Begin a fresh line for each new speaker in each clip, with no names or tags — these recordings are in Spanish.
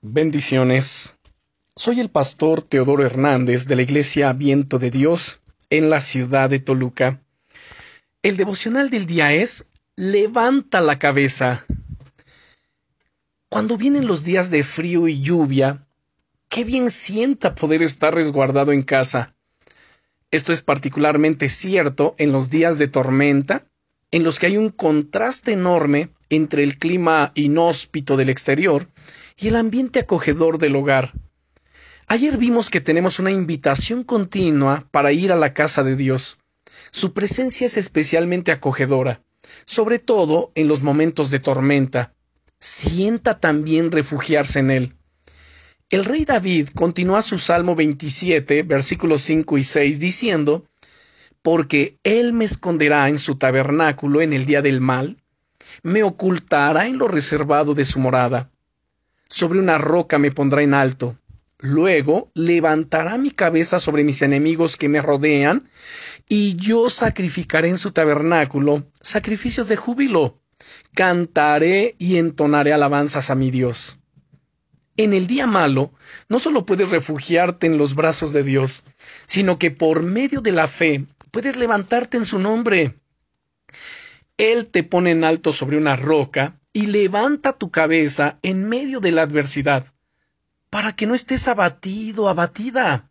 Bendiciones. Soy el pastor Teodoro Hernández de la Iglesia Viento de Dios en la ciudad de Toluca. El devocional del día es Levanta la cabeza. Cuando vienen los días de frío y lluvia, qué bien sienta poder estar resguardado en casa. Esto es particularmente cierto en los días de tormenta, en los que hay un contraste enorme entre el clima inhóspito del exterior y el ambiente acogedor del hogar. Ayer vimos que tenemos una invitación continua para ir a la casa de Dios. Su presencia es especialmente acogedora, sobre todo en los momentos de tormenta. Sienta también refugiarse en él. El rey David continúa su Salmo 27, versículos 5 y 6, diciendo, Porque él me esconderá en su tabernáculo en el día del mal, me ocultará en lo reservado de su morada sobre una roca me pondrá en alto. Luego levantará mi cabeza sobre mis enemigos que me rodean, y yo sacrificaré en su tabernáculo sacrificios de júbilo. Cantaré y entonaré alabanzas a mi Dios. En el día malo, no solo puedes refugiarte en los brazos de Dios, sino que por medio de la fe puedes levantarte en su nombre. Él te pone en alto sobre una roca y levanta tu cabeza en medio de la adversidad, para que no estés abatido, abatida,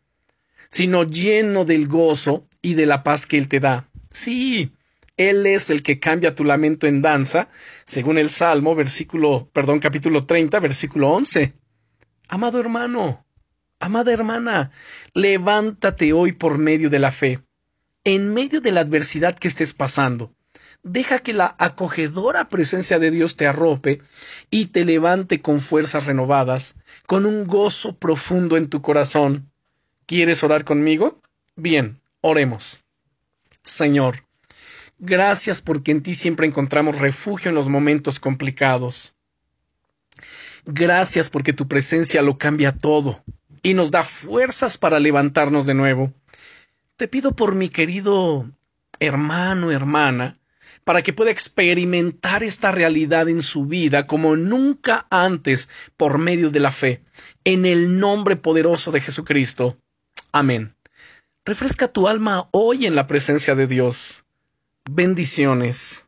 sino lleno del gozo y de la paz que Él te da. Sí, Él es el que cambia tu lamento en danza, según el Salmo, versículo, perdón, capítulo 30, versículo 11. Amado hermano, amada hermana, levántate hoy por medio de la fe, en medio de la adversidad que estés pasando. Deja que la acogedora presencia de Dios te arrope y te levante con fuerzas renovadas, con un gozo profundo en tu corazón. ¿Quieres orar conmigo? Bien, oremos. Señor, gracias porque en ti siempre encontramos refugio en los momentos complicados. Gracias porque tu presencia lo cambia todo y nos da fuerzas para levantarnos de nuevo. Te pido por mi querido hermano, hermana, para que pueda experimentar esta realidad en su vida como nunca antes por medio de la fe, en el nombre poderoso de Jesucristo. Amén. Refresca tu alma hoy en la presencia de Dios. Bendiciones.